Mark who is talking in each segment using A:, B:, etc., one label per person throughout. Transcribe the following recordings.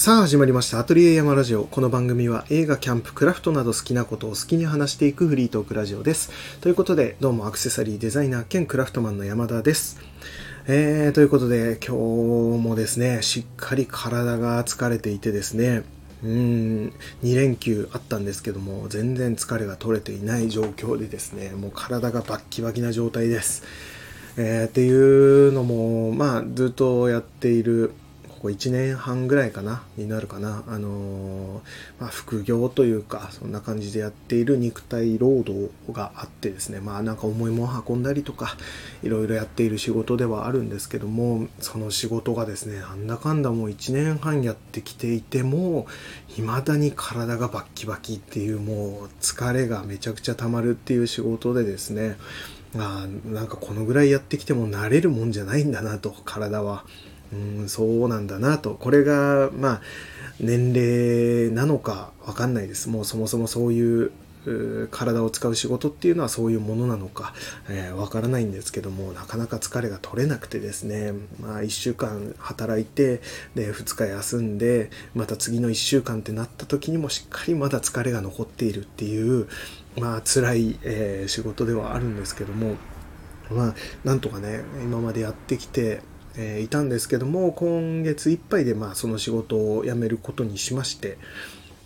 A: さあ始まりました。アトリエ山ラジオ。この番組は映画、キャンプ、クラフトなど好きなことを好きに話していくフリートークラジオです。ということで、どうもアクセサリーデザイナー兼クラフトマンの山田です。えー、ということで、今日もですね、しっかり体が疲れていてですね、うん、2連休あったんですけども、全然疲れが取れていない状況でですね、もう体がバッキバキな状態です。えー、っていうのも、まあ、ずっとやっているここ1年半ぐらいかなになるかなあのー、まあ、副業というかそんな感じでやっている肉体労働があってですねまあなんか重いもの運んだりとかいろいろやっている仕事ではあるんですけどもその仕事がですねなんだかんだもう1年半やってきていても未だに体がバッキバキっていうもう疲れがめちゃくちゃ溜まるっていう仕事でですねあなんかこのぐらいやってきても慣れるもんじゃないんだなと体は。うんそうなんだなと。これがまあ年齢なのか分かんないです。もうそもそもそういう体を使う仕事っていうのはそういうものなのか、えー、分からないんですけどもなかなか疲れが取れなくてですね、まあ、1週間働いてで2日休んでまた次の1週間ってなった時にもしっかりまだ疲れが残っているっていうまあ辛い、えー、仕事ではあるんですけどもまあなんとかね今までやってきてえー、いたんですけども今月いっぱいでまあその仕事を辞めることにしまして、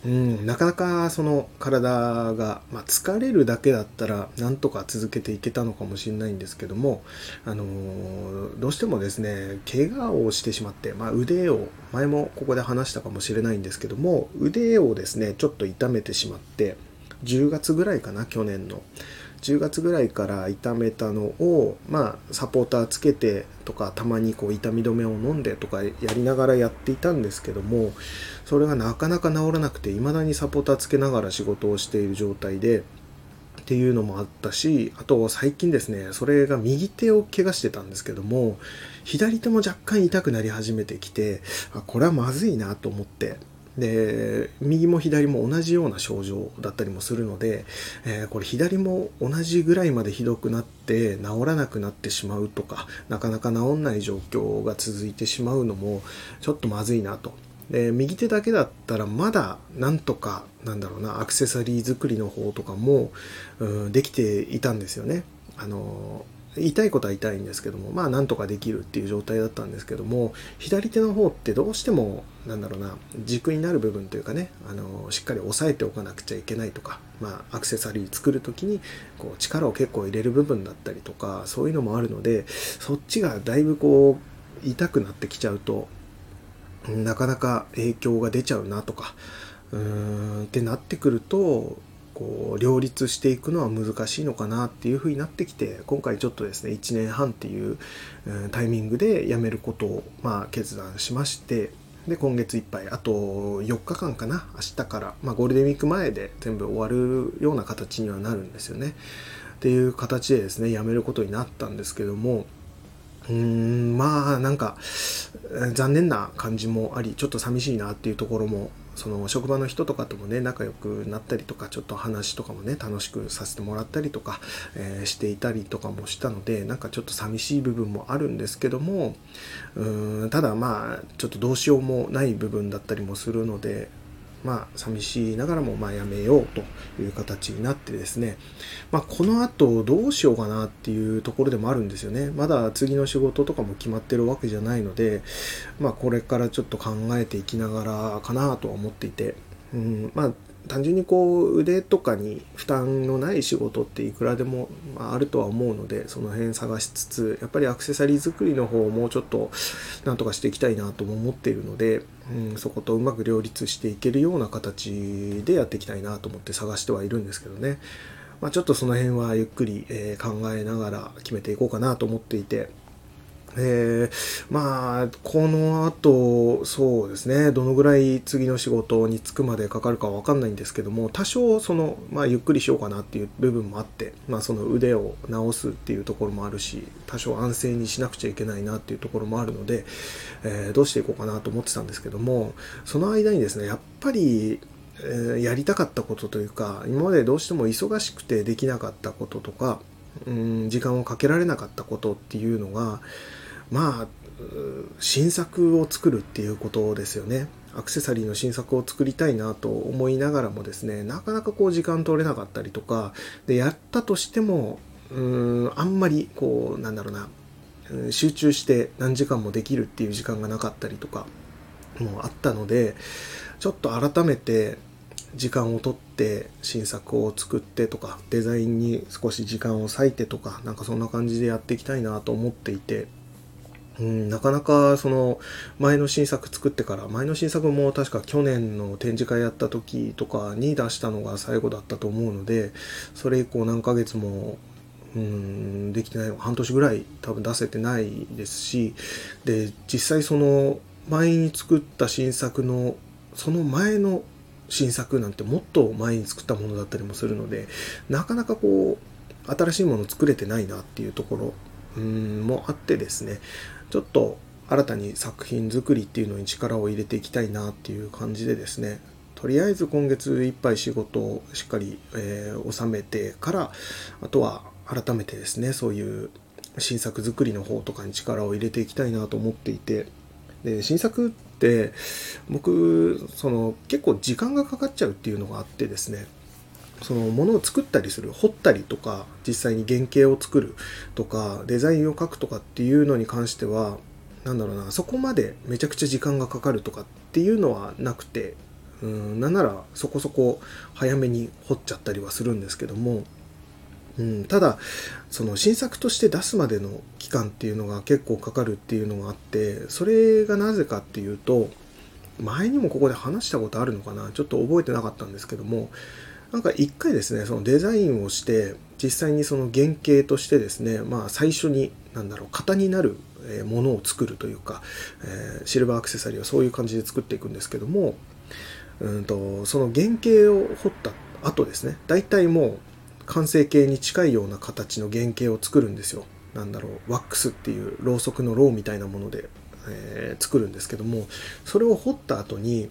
A: うん、なかなかその体が、まあ、疲れるだけだったらなんとか続けていけたのかもしれないんですけども、あのー、どうしてもですね怪我をしてしまって、まあ、腕を前もここで話したかもしれないんですけども腕をですねちょっと痛めてしまって10月ぐらいかな去年の。10月ぐらいから痛めたのを、まあ、サポーターつけてとかたまにこう痛み止めを飲んでとかやりながらやっていたんですけどもそれがなかなか治らなくて未だにサポーターつけながら仕事をしている状態でっていうのもあったしあと最近ですねそれが右手を怪我してたんですけども左手も若干痛くなり始めてきてあこれはまずいなと思ってで右も左も同じような症状だったりもするので、えー、これ左も同じぐらいまでひどくなって治らなくなってしまうとかなかなか治んない状況が続いてしまうのもちょっとまずいなと。で右手だけだったらまだなんとかなんだろうなアクセサリー作りの方とかも、うん、できていたんですよね。あの痛いことは痛いんですけどもまあなんとかできるっていう状態だったんですけども左手の方ってどうしてもなんだろうな軸になる部分というかねあのしっかり押さえておかなくちゃいけないとか、まあ、アクセサリー作る時にこう力を結構入れる部分だったりとかそういうのもあるのでそっちがだいぶこう痛くなってきちゃうとなかなか影響が出ちゃうなとかうーんってなってくるとこう両立していくのは難しいのかなっていうふうになってきて今回ちょっとですね1年半っていうタイミングで辞めることをまあ決断しましてで今月いっぱいあと4日間かな明日から、まあ、ゴールデンウィーク前で全部終わるような形にはなるんですよね。っていう形でですねやめることになったんですけどもうーんまあなんか残念な感じもありちょっと寂しいなっていうところもその職場の人とかともね仲良くなったりとかちょっと話とかもね楽しくさせてもらったりとか、えー、していたりとかもしたのでなんかちょっと寂しい部分もあるんですけどもうんただまあちょっとどうしようもない部分だったりもするのでまあ、寂しいながらも、まあ、やめようという形になってですね、まあ、この後どうしようかなっていうところでもあるんですよね。まだ次の仕事とかも決まってるわけじゃないので、まあ、これからちょっと考えていきながらかなとは思っていて、うん、まあ、単純にこう腕とかに負担のない仕事っていくらでもあるとは思うのでその辺探しつつやっぱりアクセサリー作りの方をもうちょっとなんとかしていきたいなとも思っているので、うん、そことうまく両立していけるような形でやっていきたいなと思って探してはいるんですけどね、まあ、ちょっとその辺はゆっくり、え考えながら決めていこうかなと思っていて。えー、まあ、この後、そうですね、どのぐらい次の仕事に就くまでかかるかわかんないんですけども、多少、その、まあ、ゆっくりしようかなっていう部分もあって、まあ、その腕を直すっていうところもあるし、多少安静にしなくちゃいけないなっていうところもあるので、えー、どうしていこうかなと思ってたんですけども、その間にですね、やっぱり、えー、やりたかったことというか、今までどうしても忙しくてできなかったこととか、うん、時間をかけられなかったことっていうのが、まあ新作を作るっていうことですよね。アクセサリーの新作を作りたいなと思いながらもですねなかなかこう時間取れなかったりとかでやったとしてもうんあんまりこうなんだろうな集中して何時間もできるっていう時間がなかったりとかもあったのでちょっと改めて時間をとって新作を作ってとかデザインに少し時間を割いてとかなんかそんな感じでやっていきたいなと思っていてうん、なかなかその前の新作作ってから前の新作も確か去年の展示会やった時とかに出したのが最後だったと思うのでそれ以降何ヶ月もうんできてない半年ぐらい多分出せてないですしで実際その前に作った新作のその前の新作なんてもっと前に作ったものだったりもするのでなかなかこう新しいもの作れてないなっていうところうんもあってですねちょっと新たに作品作りっていうのに力を入れていきたいなっていう感じでですねとりあえず今月いっぱい仕事をしっかり、えー、収めてからあとは改めてですねそういう新作作りの方とかに力を入れていきたいなと思っていてで新作って僕その結構時間がかかっちゃうっていうのがあってですねそのものを作ったりする彫ったりとか実際に原型を作るとかデザインを描くとかっていうのに関しては何だろうなそこまでめちゃくちゃ時間がかかるとかっていうのはなくてうんなんならそこそこ早めに彫っちゃったりはするんですけども、うん、ただその新作として出すまでの期間っていうのが結構かかるっていうのがあってそれがなぜかっていうと前にもここで話したことあるのかな？ちょっと覚えてなかったんですけどもなんか一回ですね、そのデザインをして、実際にその原型としてですね、まあ最初に、なんだろう、型になるものを作るというか、え、シルバーアクセサリーはそういう感じで作っていくんですけども、うんと、その原型を彫った後ですね、大体もう完成形に近いような形の原型を作るんですよ。なんだろう、ワックスっていうろうそくのろうみたいなもので、えー、作るんですけども、それを彫った後に、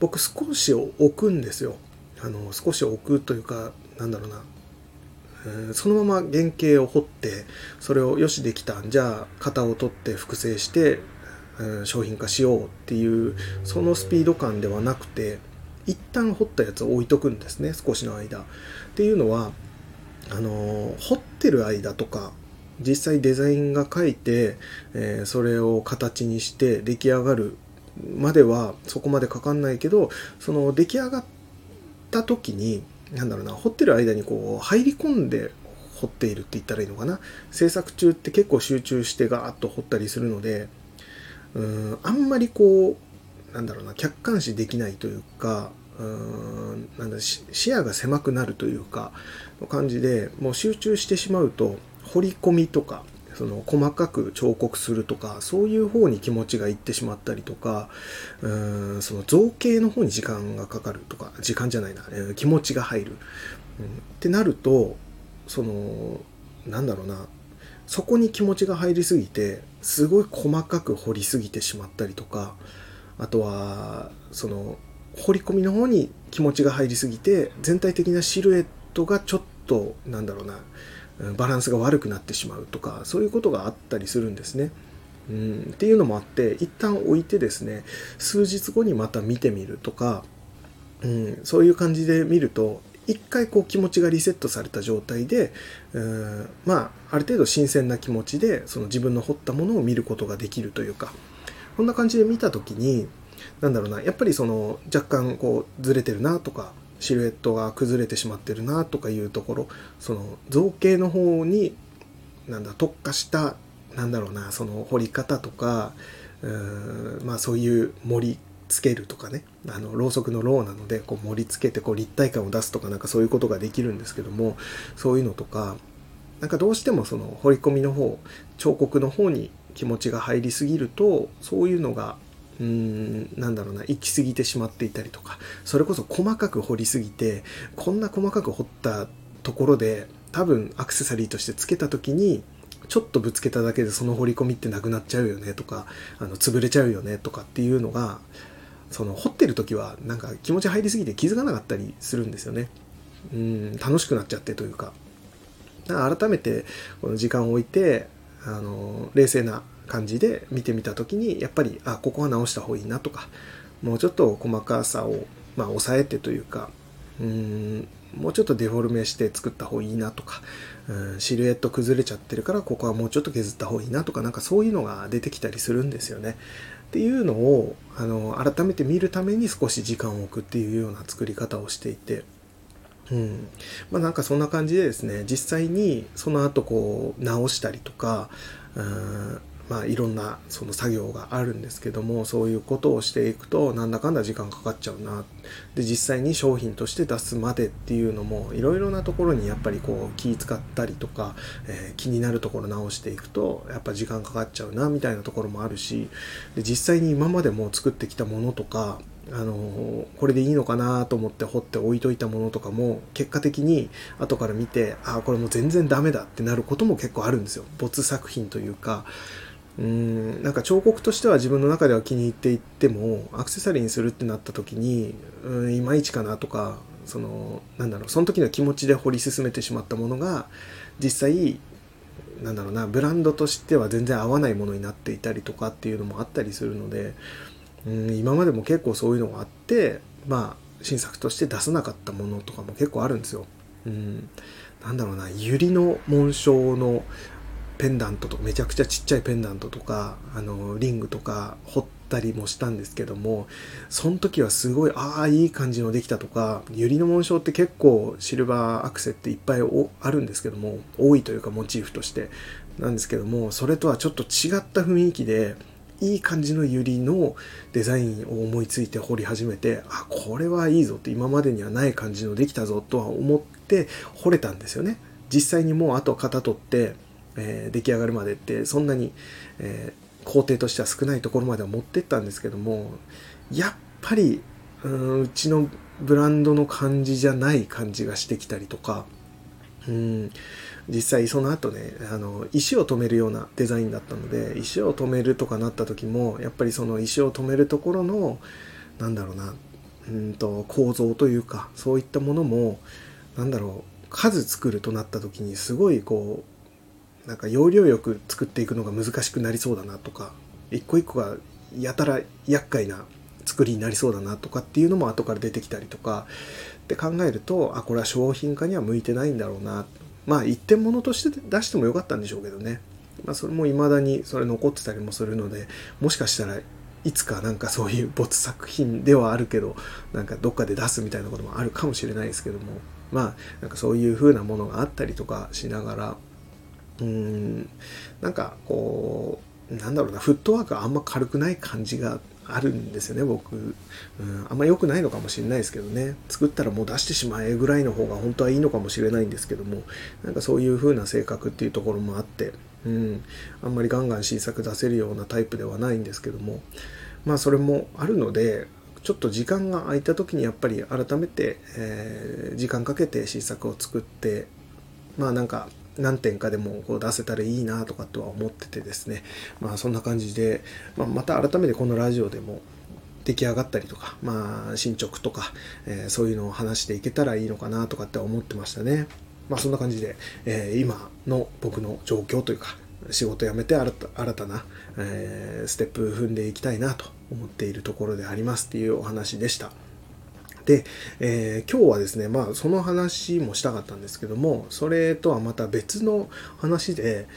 A: 僕少し置くんですよ。あの少し置くというかなんだろうな、えー、そのまま原型を彫ってそれをよしできたじゃあ型を取って複製して、商品化しようっていうそのスピード感ではなくて一旦彫ったやつを置いとくんですね少しの間。っていうのはあの彫ってる間とか実際デザインが書いて、えー、それを形にして出来上がるまではそこまでかかんないけどその出来上がった時になんだろうな掘ってる間にこう入り込んで掘っているって言ったらいいのかな。制作中って結構集中してガーッと掘ったりするのでうんあんまりこうなんだろうな客観視できないというかうんなんだ視野が狭くなるというかの感じでもう集中してしまうと掘り込みとかその細かく彫刻するとかそういう方に気持ちがいってしまったりとかうーんその造形の方に時間がかかるとか時間じゃないな、えー、気持ちが入る、うん、ってなるとそのなんだろうなそこに気持ちが入りすぎてすごい細かく彫りすぎてしまったりとかあとはその彫り込みの方に気持ちが入りすぎて全体的なシルエットがちょっとなんだろうなバランスが悪くなってしまうとかそういうことがあったりするんですね。うん、っていうのもあって一旦置いてですね数日後にまた見てみるとか、うん、そういう感じで見ると一回こう気持ちがリセットされた状態で、うん、まあある程度新鮮な気持ちでその自分の彫ったものを見ることができるというかこんな感じで見た時になんだろうなやっぱりその若干こうずれてるなとかシルエットが崩れてしまってるなとかいうところその造形の方になんだ特化したなんだろうなその彫り方とかうんまあそういう盛り付けるとかねあのろうそくのろうなのでこう盛り付けてこう立体感を出すとかなんかそういうことができるんですけどもそういうのとかなんかどうしてもその彫り込みの方彫刻の方に気持ちが入りすぎるとそういうのがうーんなんだろうな行き過ぎてしまっていたりとかそれこそ細かく掘りすぎてこんな細かく掘ったところで多分アクセサリーとしてつけた時にちょっとぶつけただけでその彫り込みってなくなっちゃうよねとかあの潰れちゃうよねとかっていうのがその掘ってる時はなんか気持ち入りすぎて気づかなかったりするんですよね。うん楽しくなっちゃってというか。だから改めてこの時間を置いてあの冷静な感じで見てみた時にやっぱりあここは直した方がいいなとかもうちょっと細かさを、まあ、抑えてというかうんもうちょっとデフォルメして作った方がいいなとか、うん、シルエット崩れちゃってるからここはもうちょっと削った方がいいなとかなんかそういうのが出てきたりするんですよね。っていうのをあの改めて見るために少し時間を置くっていうような作り方をしていて。うん、まあなんかそんな感じでですね実際にその後こう直したりとか、まあいろんなその作業があるんですけどもそういうことをしていくとなんだかんだ時間かかっちゃうなで実際に商品として出すまでっていうのもいろいろなところにやっぱりこう気使ったりとか、えー、気になるところ直していくとやっぱ時間かかっちゃうなみたいなところもあるしで実際に今までも作ってきたものとかあのこれでいいのかなと思って掘って置いといたものとかも結果的に後から見てああこれもう全然ダメだってなることも結構あるんですよ。没作品というかうんなんか彫刻としては自分の中では気に入っていってもアクセサリーにするってなった時にうんいまいちかなとかそのなんだろうその時の気持ちで掘り進めてしまったものが実際なんだろうなブランドとしては全然合わないものになっていたりとかっていうのもあったりするのでうん今までも結構そういうのがあってまあ新作として出さなかったものとかも結構あるんですよ。うん、なんだろうな百合の紋章のペンダントとめちゃくちゃちっちゃいペンダントとかあのリングとか彫ったりもしたんですけどもその時はすごいああいい感じのできたとか百合の紋章って結構シルバーアクセっていっぱいあるんですけども多いというかモチーフとして。なんですけどもそれとはちょっと違った雰囲気でいい感じの百合のデザインを思いついて彫り始めてあこれはいいぞって今までにはない感じのできたぞとは思って彫れたんですよね。実際にもうあと型取ってえー、出来上がるまでってそんなに、えー、工程としては少ないところまでは持ってったんですけどもやっぱりうんうちのブランドの感じじゃない感じがしてきたりとかうん実際その後ねあの石を止めるようなデザインだったので石を止めるとかなった時もやっぱりその石を止めるところのなんだろうなうんと構造というかそういったものもなんだろう数作るとなった時にすごいこうなんか要領よく作っていくのが難しくなりそうだなとか一個一個がやたら厄介な作りになりそうだなとかっていうのも後から出てきたりとかって考えるとあこれは商品化には向いてないんだろうな。まあ一点物として出してもよかったんでしょうけどね。まあそれも未だにそれ残ってたりもするのでもしかしたらいつかなんかそういう没作品ではあるけどなんかどっかで出すみたいなこともあるかもしれないですけども。まあなんかそういう風なものがあったりとかしながらうん。なんかこうなんだろうなフットワークがあんま軽くない感じがあるんですよね僕、うん、あんま良くないのかもしれないですけどね。作ったらもう出してしまえぐらいの方が本当はいいのかもしれないんですけどもなんかそういう風な性格っていうところもあって、うん、あんまりガンガン新作出せるようなタイプではないんですけどもまあそれもあるのでちょっと時間が空いた時にやっぱり改めて、えー、時間かけて新作を作ってまあなんか何点かでもこう出せたらいいなとかとは思っててですねまあそんな感じで、まあ、また改めてこのラジオでも出来上がったりとか、まあ、進捗とか、えー、そういうのを話していけたらいいのかなとかって思ってましたね。まあ、そんな感じで、えー、今の僕の状況というか、仕事辞めて新たな、えー、ステップ踏んでいきたいなと思っているところでありますっていうお話でした。で、えー、今日はですね、まあその話もしたかったんですけども、それとはまた別の話で、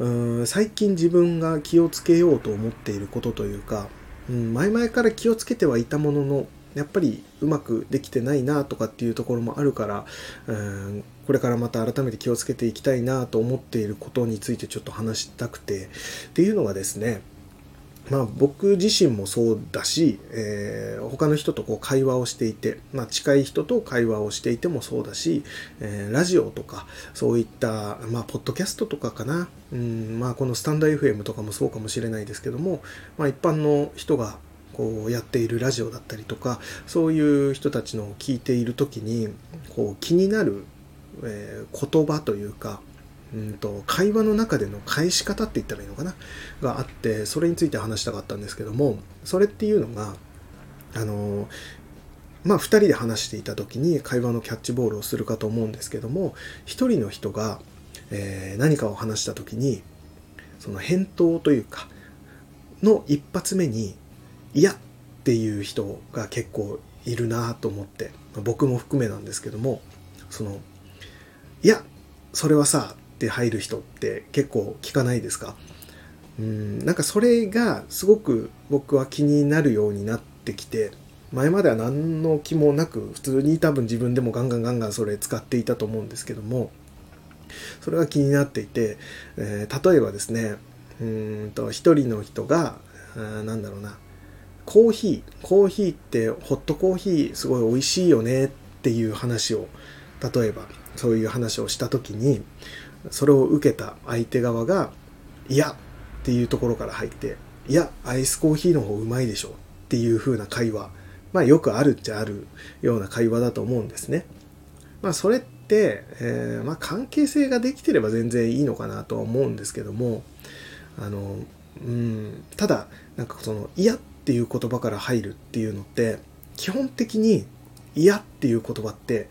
A: うん最近自分が気をつけようと思っていることというか、うん、前々から気をつけてはいたものの、やっぱりうまくできてないなとかっていうところもあるから、うん、これからまた改めて気をつけていきたいなと思っていることについてちょっと話したくて、っていうのがですね、まあ、僕自身もそうだし、えー、他の人とこう会話をしていて、まあ、近い人と会話をしていてもそうだし、えー、ラジオとかそういった、まあ、ポッドキャストとかかな、うんまあ、このスタンド FM とかもそうかもしれないですけども、まあ、一般の人がこうやっているラジオだったりとかそういう人たちのを聞いている時にこう気になる、えー、言葉というかうんと会話の中での返し方って言ったらいいのかな？があってそれについて話したかったんですけどもそれっていうのがあのまあ2人で話していた時に会話のキャッチボールをするかと思うんですけども1人の人が、えー、何かを話した時にその返答というかの一発目に「いや」っていう人が結構いるなと思って僕も含めなんですけどもそのいやそれはさって入る人って結構聞かないですか？うんなんかそれがすごく僕は気になるようになってきて前までは何の気もなく普通に多分自分でもガンガンガンガンそれ使っていたと思うんですけどもそれが気になっていて、えー、例えばですねうんと一人の人がなんだろうなコーヒーコーヒーってホットコーヒーすごい美味しいよねっていう話を例えばそういう話をした時にそれを受けた相手側が「いや」っていうところから入って「いやアイスコーヒーの方うまいでしょ」っていう風な会話まあよくあるっちゃあるような会話だと思うんですね。まあそれって、えー、まあ関係性ができてれば全然いいのかなとは思うんですけどもあのうんただなんかその「嫌」っていう言葉から入るっていうのって基本的に「嫌」っていう言葉って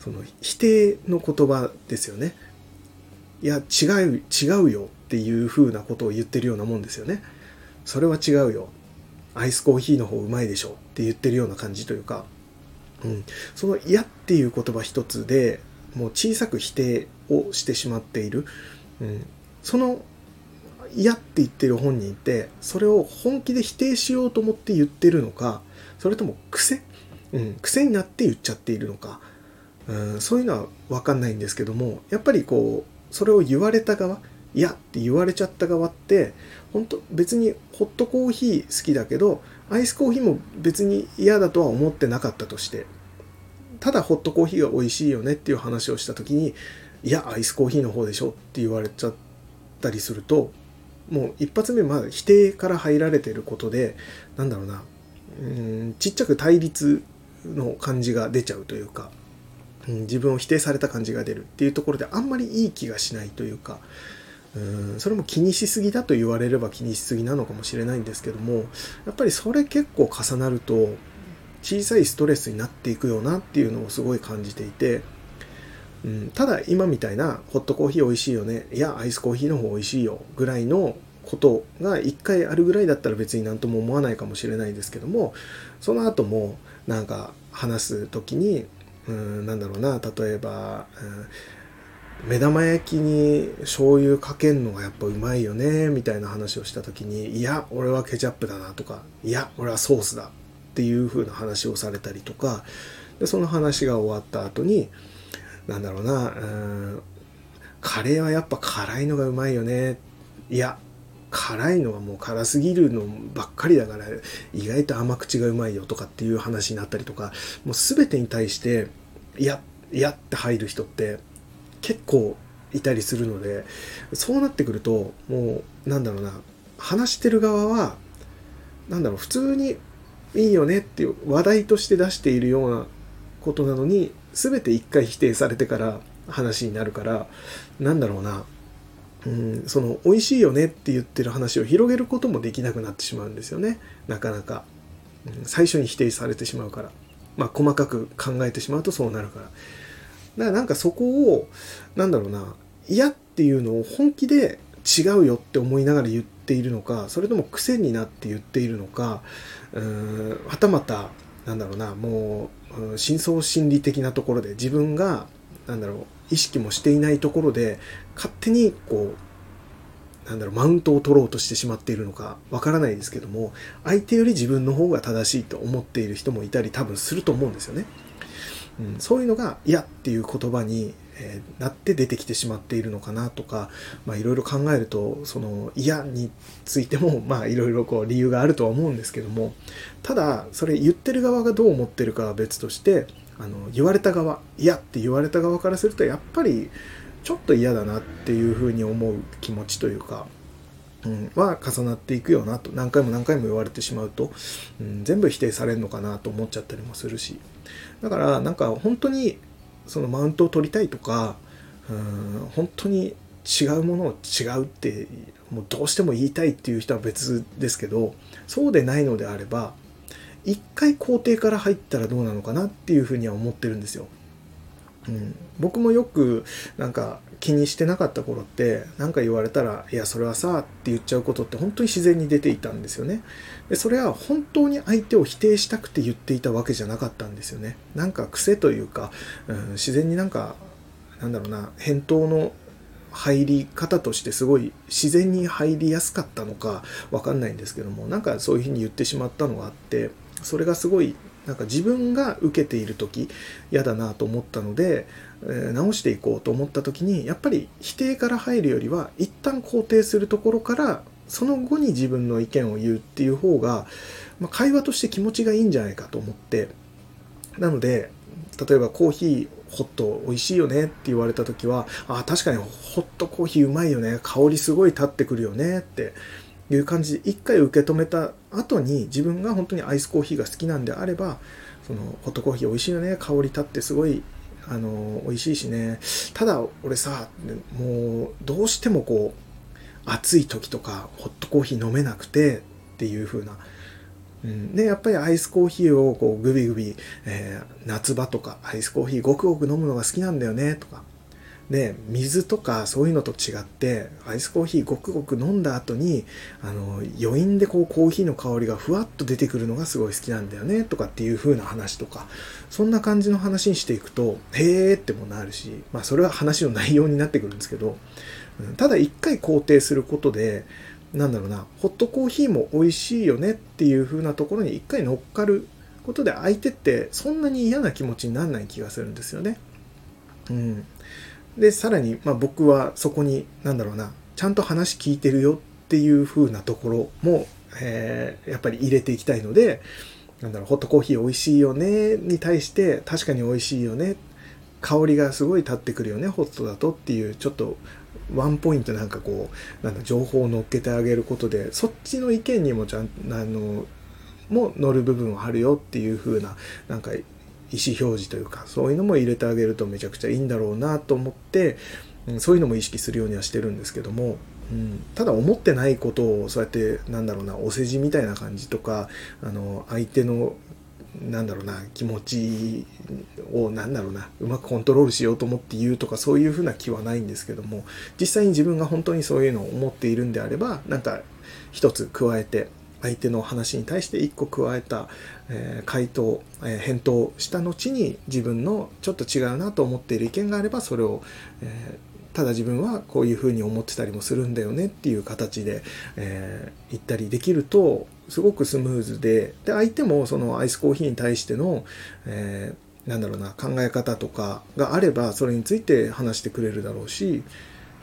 A: その否定の言葉ですよね。いや違う違うよっていう風なことを言ってるようなもんですよね。それは違うよ。アイスコーヒーの方うまいでしょって言ってるような感じというか、うん、その嫌っていう言葉一つでもう小さく否定をしてしまっている。うん、その嫌って言ってる本人ってそれを本気で否定しようと思って言ってるのかそれとも癖、うん、癖になって言っちゃっているのか、うん、そういうのは分かんないんですけどもやっぱりこうそれを言われた側嫌って言われちゃった側って本当別にホットコーヒー好きだけどアイスコーヒーも別に嫌だとは思ってなかったとしてただホットコーヒーが美味しいよねっていう話をした時にいやアイスコーヒーの方でしょって言われちゃったりするともう一発目まだ否定から入られてることでなんだろうなうんちっちゃく対立の感じが出ちゃうというか、うん、自分を否定された感じが出るっていうところであんまりいい気がしないというかうんそれも気にしすぎだと言われれば気にしすぎなのかもしれないんですけどもやっぱりそれ結構重なると小さいストレスになっていくよなっていうのをすごい感じていて、うん、ただ今みたいなホットコーヒー美味しいよねいやアイスコーヒーの方美味しいよぐらいのことが1回あるぐらいだったら別に何とも思わないかもしれないですけどもその後もなんか話す時にうんなんだろうな例えば、うん目玉焼きに醤油かけんのがやっぱうまいよねみたいな話をした時にいや俺はケチャップだなとかいや俺はソースだっていう風な話をされたりとかでその話が終わった後になんだろうなうんカレーはやっぱ辛いのがうまいよねいや辛いのはもう辛すぎるのばっかりだから意外と甘口がうまいよとかっていう話になったりとかもう全てに対していややって入る人って結構いたりするのでそうなってくるともうなんだろうな話してる側はなんだろう普通にいいよねっていう話題として出しているようなことなのに全て一回否定されてから話になるからなんだろうなうんその美味しいよねって言ってる話を広げることもできなくなってしまうんですよね。なかなか、うん、最初に否定されてしまうから。まあ細かく考えてしまうとそうなるから。だからなんかそこを、なんだろうな、嫌っていうのを本気で違うよって思いながら言っているのか、それとも癖になって言っているのか、うーんはたまた、なんだろうな、もう、深層心理的なところで自分が、なんだろう、意識もしていないところで、勝手にこう、なんだろう、マウントを取ろうとしてしまっているのかわからないですけども、相手より自分の方が正しいと思っている人もいたり多分すると思うんですよね。うん、そういうのが嫌っていう言葉に、えー、なって出てきてしまっているのかなとかいろいろ考えるとその嫌についても まあいろいろこう理由があるとは思うんですけどもただそれ言ってる側がどう思ってるかは別としてあの言われた側嫌って言われた側からするとやっぱりちょっと嫌だなっていうふうに思う気持ちというかうん、は重なっていくよなと何回も何回も言われてしまうと、うん、全部否定されるのかなと思っちゃったりもするし。だからなんか本当にそのマウントを取りたいとか、うん、本当に違うものを違うってもうどうしても言いたいっていう人は別ですけどそうでないのであれば一回肯定から入ったらどうなのかなっていうふうには思ってるんですよ。うん、僕もよくなんか気にしてなかった頃って何か言われたら「いやそれはさ」って言っちゃうことって本当に自然に出ていたんですよね。でそれは本当に相手を否定したくて言っていたわけじゃなかったんですよね。なんか癖というか、うん、自然になんかなんだろうな返答の入り方としてすごい自然に入りやすかったのかわかんないんですけどもなんかそういうふうに言ってしまったのがあってそれがすごいなんか自分が受けている時嫌だなと思ったので、え、直していこうと思った時にやっぱり否定から入るよりは一旦肯定するところからその後に自分の意見を言うっていう方が、まあ、会話として気持ちがいいんじゃないかと思ってなので例えばコーヒーホット美味しいよねって言われた時はあ確かにホットコーヒーうまいよね。香りすごい立ってくるよねっていう感じで一回受け止めた後に自分が本当にアイスコーヒーが好きなんであればそのホットコーヒー美味しいよね香り立ってすごいあの美味しいしね。ただ俺さもうどうしてもこう暑い時とかホットコーヒー飲めなくてっていう風な。うん、でやっぱりアイスコーヒーをこうグビグビ、えー、夏場とかアイスコーヒーごくごく飲むのが好きなんだよねとか。で水とかそういうのと違ってアイスコーヒーごくごく飲んだ後にあの余韻でこうコーヒーの香りがふわっと出てくるのがすごい好きなんだよねとかっていう風な話とかそんな感じの話にしていくとへーってもなるしまあそれは話の内容になってくるんですけど、ただ一回肯定することでなんだろうなホットコーヒーも美味しいよねっていう風なところに一回乗っかることで相手ってそんなに嫌な気持ちにならない気がするんですよね。うん、でさらに、まあ、僕はそこに何だろうなちゃんと話聞いてるよっていう風なところも、えー、やっぱり入れていきたいのでなんだろうホットコーヒー美味しいよねに対して確かに美味しいよね香りがすごい立ってくるよねホットだとっていうちょっとワンポイントなんかこうなんだ情報を乗っけてあげることでそっちの意見にもちゃんあのも乗る部分はあるよっていう風ななんか意思表示というかそういうのも入れてあげるとめちゃくちゃいいんだろうなと思って、うん、そういうのも意識するようにはしてるんですけども、うん、ただ思ってないことをそうやってなんだろうなお世辞みたいな感じとかあの相手のなんだろうな気持ちをなんだろうなうまくコントロールしようと思って言うとかそういうふうな気はないんですけども実際に自分が本当にそういうのを思っているんであればなんか一つ加えて相手の話に対して一個加えた、え、回答、え、返答した後に自分のちょっと違うなと思っている意見があればそれを、え、ただ自分はこういうふうに思ってたりもするんだよねっていう形で、え言ったりできるとすごくスムーズで、で、相手もそのアイスコーヒーに対しての、えー、なんだろうな、考え方とかがあれば、それについて話してくれるだろうし、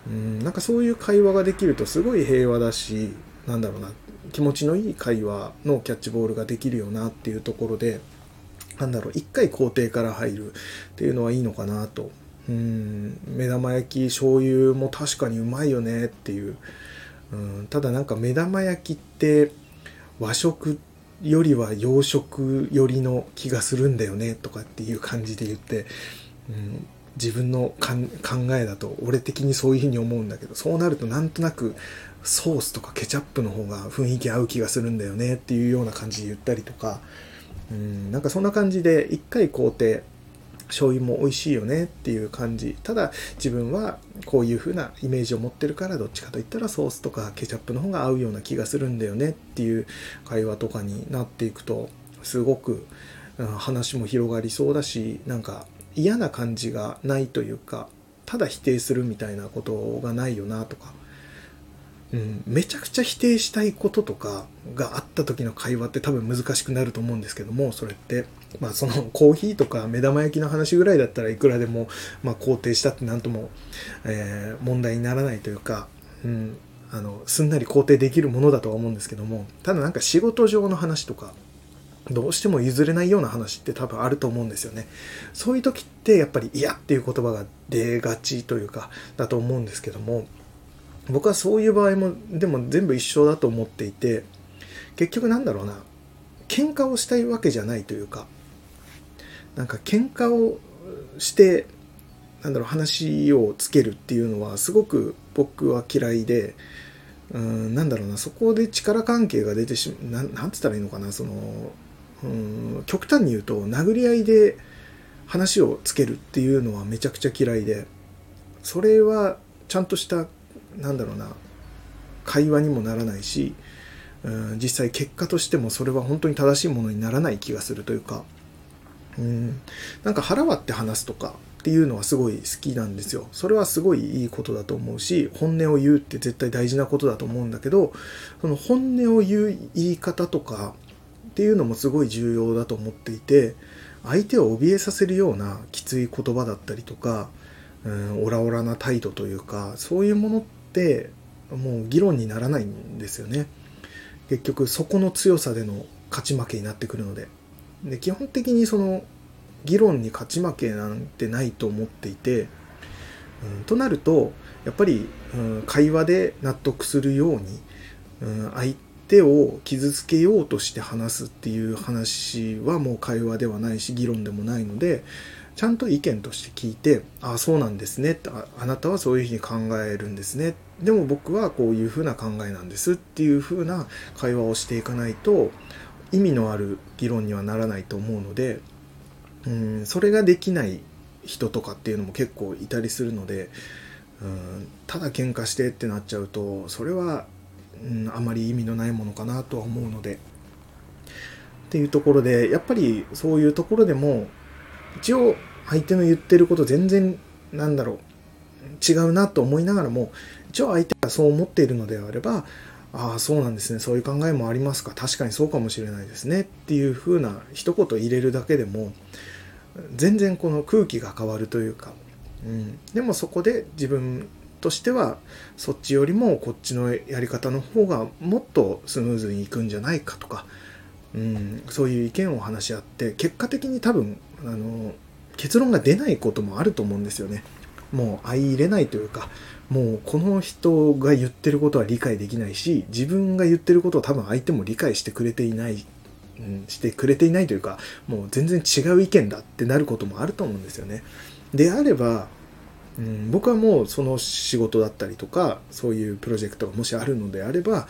A: うん、なんかそういう会話ができるとすごい平和だし、なんだろうな、気持ちのいい会話のキャッチボールができるよなっていうところで、なんだろう、一回工程から入るっていうのはいいのかなと。うん、目玉焼き醤油も確かにうまいよねっていう。うん、ただなんか目玉焼きって和食よりは洋食寄りの気がするんだよねとかっていう感じで言って、うん、自分の考えだと俺的にそういうふうに思うんだけどそうなるとなんとなくソースとかケチャップの方が雰囲気合う気がするんだよねっていうような感じで言ったりとか、うん、なんかそんな感じで一回工程醤油も美味しいよねっていう感じ。ただ自分はこういう風なイメージを持ってるからどっちかといったらソースとかケチャップの方が合うような気がするんだよねっていう会話とかになっていくとすごく話も広がりそうだしなんか嫌な感じがないというかただ否定するみたいなことがないよなとか。うん、めちゃくちゃ否定したいこととかがあった時の会話って多分難しくなると思うんですけどもそれってまあそのコーヒーとか目玉焼きの話ぐらいだったらいくらでもまあ肯定したって何とも、えー、問題にならないというか、うん、あのすんなり肯定できるものだとは思うんですけどもただなんか仕事上の話とかどうしても譲れないような話って多分あると思うんですよね。そういう時ってやっぱり嫌っていう言葉が出がちというかだと思うんですけども僕はそういう場合もでも全部一緒だと思っていて結局なんだろうな。喧嘩をしたいわけじゃないというかなんか喧嘩をしてなんだろう話をつけるっていうのはすごく僕は嫌いでうんなんだろうな。そこで力関係が出てしまうなんなんつったらいいのかな。そのうん極端に言うと殴り合いで話をつけるっていうのはめちゃくちゃ嫌いでそれはちゃんとしたなんだろうな。会話にもならないし、うん、実際結果としてもそれは本当に正しいものにならない気がするというか、うん、なんか腹割って話すとかっていうのはすごい好きなんですよ。それはすごいいいことだと思うし、本音を言うって絶対大事なことだと思うんだけど、その本音を言う言い方とかっていうのもすごい重要だと思っていて、相手を怯えさせるようなきつい言葉だったりとか、うん、オラオラな態度というか、そういうものってもう議論にならないんですよね。結局そこの強さでの勝ち負けになってくるので。で基本的にその議論に勝ち負けなんてないと思っていて、うん、となるとやっぱり、うん、会話で納得するように、うん、相手を傷つけようとして話すっていう話はもう会話ではないし議論でもないのでちゃんと意見として聞いて「ああそうなんですね」ああなたはそういうふうに考えるんですね。でも僕はこういうふうな考えなんですっていうふうな会話をしていかないと意味のある議論にはならないと思うのでうんそれができない人とかっていうのも結構いたりするのでうんただ喧嘩してってなっちゃうとそれは、うん、あまり意味のないものかなとは思うので。っていうところでやっぱりそういうところでも一応相手の言ってること全然なんだろう違うなと思いながらも一応相手がそう思っているのであればああそうなんですねそういう考えもありますか確かにそうかもしれないですねっていう風な一言入れるだけでも全然この空気が変わるというか、うん、でもそこで自分としてはそっちよりもこっちのやり方の方がもっとスムーズにいくんじゃないかとか、うん、そういう意見を話し合って結果的に多分あの結論が出ないこともあると思うんですよね。もう相入れないというかもうこの人が言ってることは理解できないし自分が言ってることを多分相手も理解してくれていない、うん、してくれていないというかもう全然違う意見だってなることもあると思うんですよね。であれば、うん、僕はもうその仕事だったりとかそういうプロジェクトがもしあるのであれば、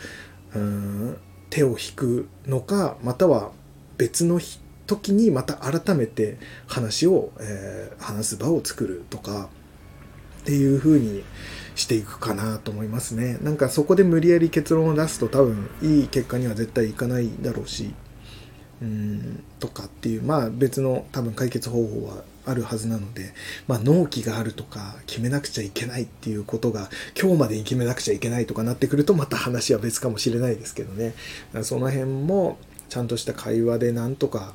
A: うん、手を引くのかまたは別の人時にまた改めて話を、えー、話す場を作るとかっていう風にしていくかなと思いますね。なんかそこで無理やり結論を出すと多分いい結果には絶対いかないだろうし、うんとかっていう、まあ別の多分解決方法はあるはずなので、まあ納期があるとか決めなくちゃいけないっていうことが今日までに決めなくちゃいけないとかなってくるとまた話は別かもしれないですけどね。その辺もちゃんとした会話でなんとか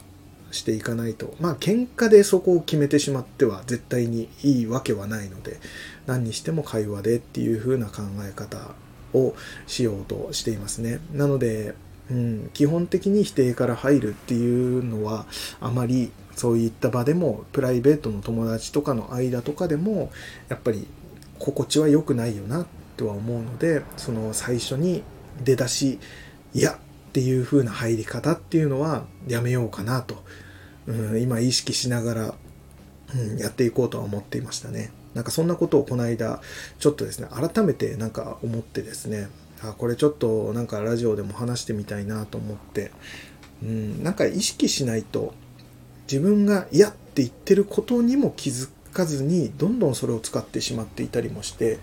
A: していかないと。まあ喧嘩でそこを決めてしまっては絶対にいいわけはないので何にしても会話でっていう風な考え方をしようとしていますね。なので、うん、基本的に否定から入るっていうのはあまりそういった場でもプライベートの友達とかの間とかでもやっぱり心地は良くないよなとは思うのでその最初に出だしいやっていう風な入り方っていうのはやめようかなと、うん、今意識しながら、うん、やっていこうとは思っていましたね。なんかそんなことをこの間ちょっとですね改めてなんか思ってですねあこれちょっとなんかラジオでも話してみたいなと思って、うん、なんか意識しないと自分が嫌って言ってることにも気づかずにどんどんそれを使ってしまっていたりもして、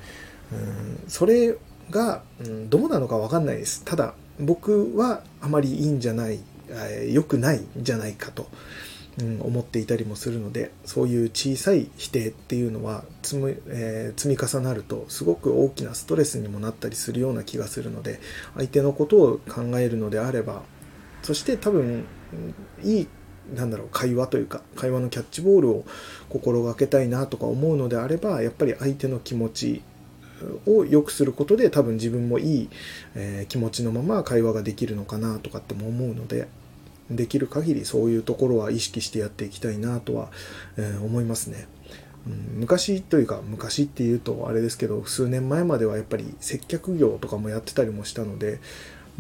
A: うん、それが、うん、どうなのか分かんないですただ僕はあまりいいんじゃない良くないんじゃないかと、うん、思っていたりもするのでそういう小さい否定っていうのは積む、えー、積み重なるとすごく大きなストレスにもなったりするような気がするので相手のことを考えるのであればそして多分いいなんだろう会話というか会話のキャッチボールを心がけたいなとか思うのであればやっぱり相手の気持ちを良くすることで多分自分もいい、え、気持ちのまま会話ができるのかなとかっても思うのでできる限りそういうところは意識してやっていきたいなとは、え、思いますね。うん、昔というか昔っていうとあれですけど数年前まではやっぱり接客業とかもやってたりもしたので、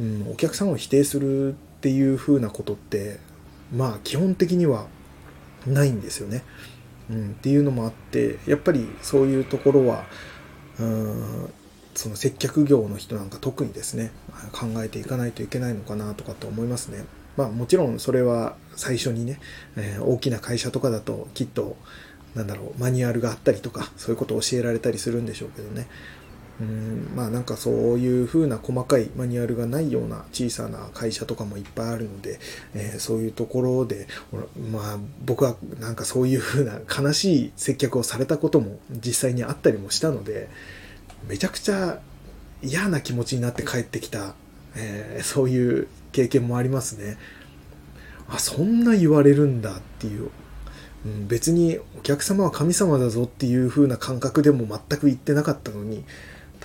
A: うん、お客さんを否定するっていう風なことってまあ基本的にはないんですよね。うん、っていうのもあってやっぱりそういうところはうんその接客業の人なんか特にですね考えていかないといけないのかなとかって思いますね。まあもちろんそれは最初にね、えー、大きな会社とかだときっとなんだろう、マニュアルがあったりとか、そういうことを教えられたりするんでしょうけどね。うんまあなんかそういう風な細かいマニュアルがないような小さな会社とかもいっぱいあるので、えー、そういうところでまあ僕はなんかそういう風な悲しい接客をされたことも実際にあったりもしたのでめちゃくちゃ嫌な気持ちになって帰ってきた、えー、そういう経験もありますね。あそんな言われるんだっていううん、別にお客様は神様だぞっていう風な感覚でも全く言ってなかったのに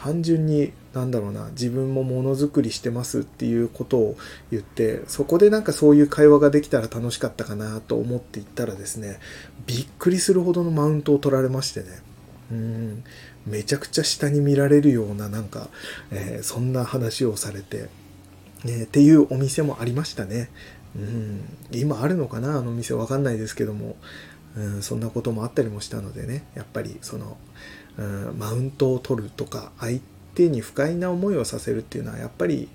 A: 単純になんだろうな自分もものづくりしてますっていうことを言ってそこでなんかそういう会話ができたら楽しかったかなと思っていったらですねびっくりするほどのマウントを取られましてね。うん。めちゃくちゃ下に見られるようななんか、えー、そんな話をされて、えー、っていうお店もありましたね。うん、今あるのかなあの店。わかんないですけども、ん、そんなこともあったりもしたのでねやっぱりそのうん、マウントを取るとか相手に不快な思いをさせるっていうのはやっぱり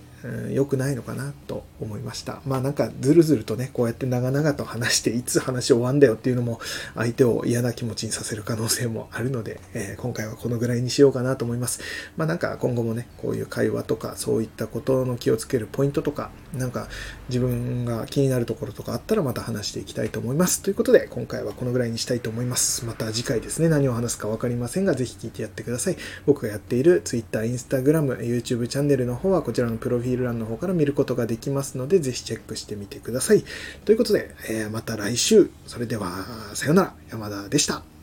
A: 良くないのかなと思いました。まあなんかずるずるとね、こうやって長々と話していつ話終わんだよっていうのも相手を嫌な気持ちにさせる可能性もあるので、えー、今回はこのぐらいにしようかなと思います。まあなんか今後もね、こういう会話とかそういったことの気をつけるポイントとか、なんか自分が気になるところとかあったらまた話していきたいと思います。ということで今回はこのぐらいにしたいと思います。また次回ですね、何を話すかわかりませんが、ぜひ聞いてやってください。僕がやっている Twitter、Instagram、YouTube チャンネルの方はこちらのプロフィールール欄の方から見ることができますので、ぜひチェックしてみてください。ということで、えー、また来週。それでは、さようなら。山田でした。